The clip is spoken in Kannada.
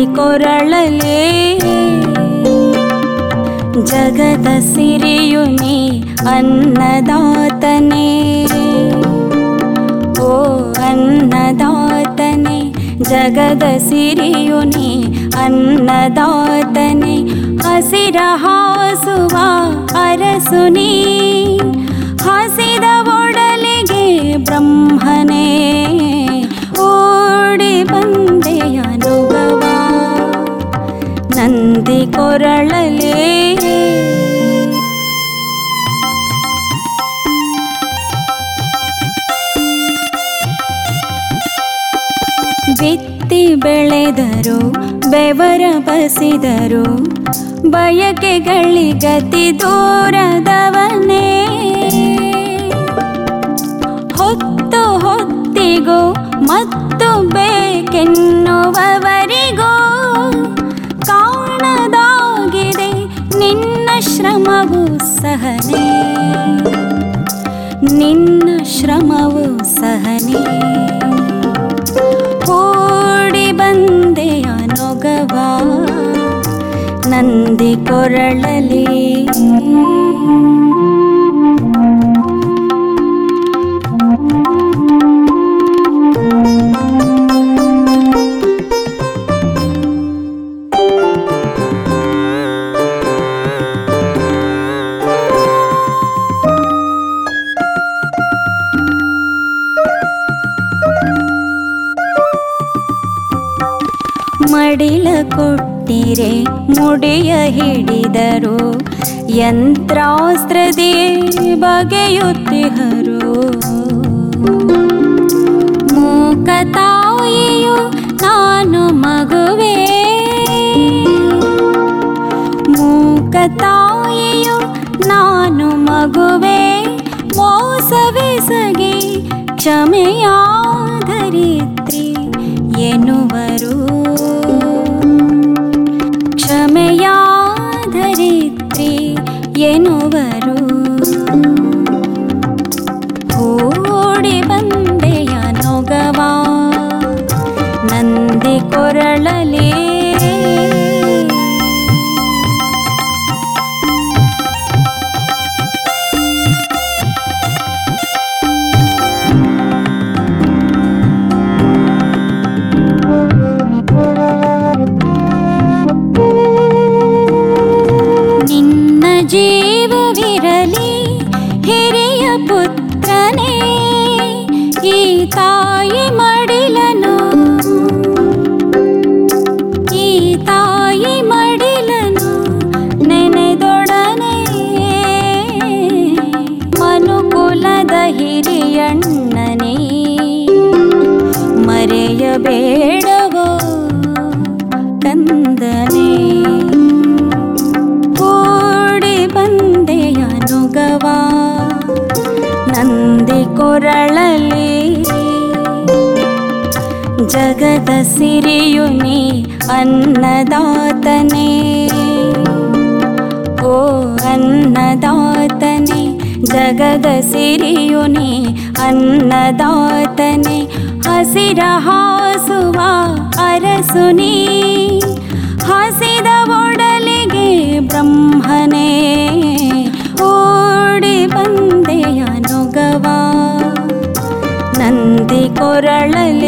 रले जगद स्रियुनि अन्नदातने ओ अन्नदातने जगदसिनि अन्नदातने असिर हासुवारसुनि ಬೆಳೆದರು, ಬೆವರ ಬಸಿದರು ಬಯಕೆಗಳಿಗತಿ ದೂರದವನೇ. ಹೊತ್ತು ಹೊತ್ತಿಗೂ, ಮತ್ತು ಬೇಕೆನ್ನುವವರಿಗೂ, ಕಾಣದಾಗಿದೆ ನಿನ್ನ ಶ್ರಮವು ಸಹನೆ. ನಿನ್ನ ಶ್ರಮವು ಸಹನೆ. ನಂದಿ ಕೊರಳಲಿ ಮಡಿಲ ಕೊಟ್ಟಿರೆ ಮುಡಿಯ ಹಿಡಿದರು. ಯಂತ್ರಾಸ್ತ್ರದೇ ಬಗೆಯುತ್ತಿಹರು ಮೂಕ ತಾಯಿಯು ನಾನು ಮಗುವೆ. ಮೂಕ ತಾಯಿಯು ನಾನು ಮಗುವೆ. ಮೋಸವೆಸಗೆ ಕ್ಷಮೆಯಾಧರಿತ್ರಿ ಎನ್ನುವರು. जीव विरलि हिरिय पुत्री गीताय ಕೊರಳಲಿ ಜಗದ ಸಿರಿಯು ನೀ ಅನ್ನದಾತನೇ ಓ ಅನ್ನದಾತನೇ ಜಗದ ಸಿರಿಯು ನೀ ಅನ್ನದಾತನೇ ಹಸಿರ ಹಾಸುವ ಅರಸು ನೀ ஓரளலே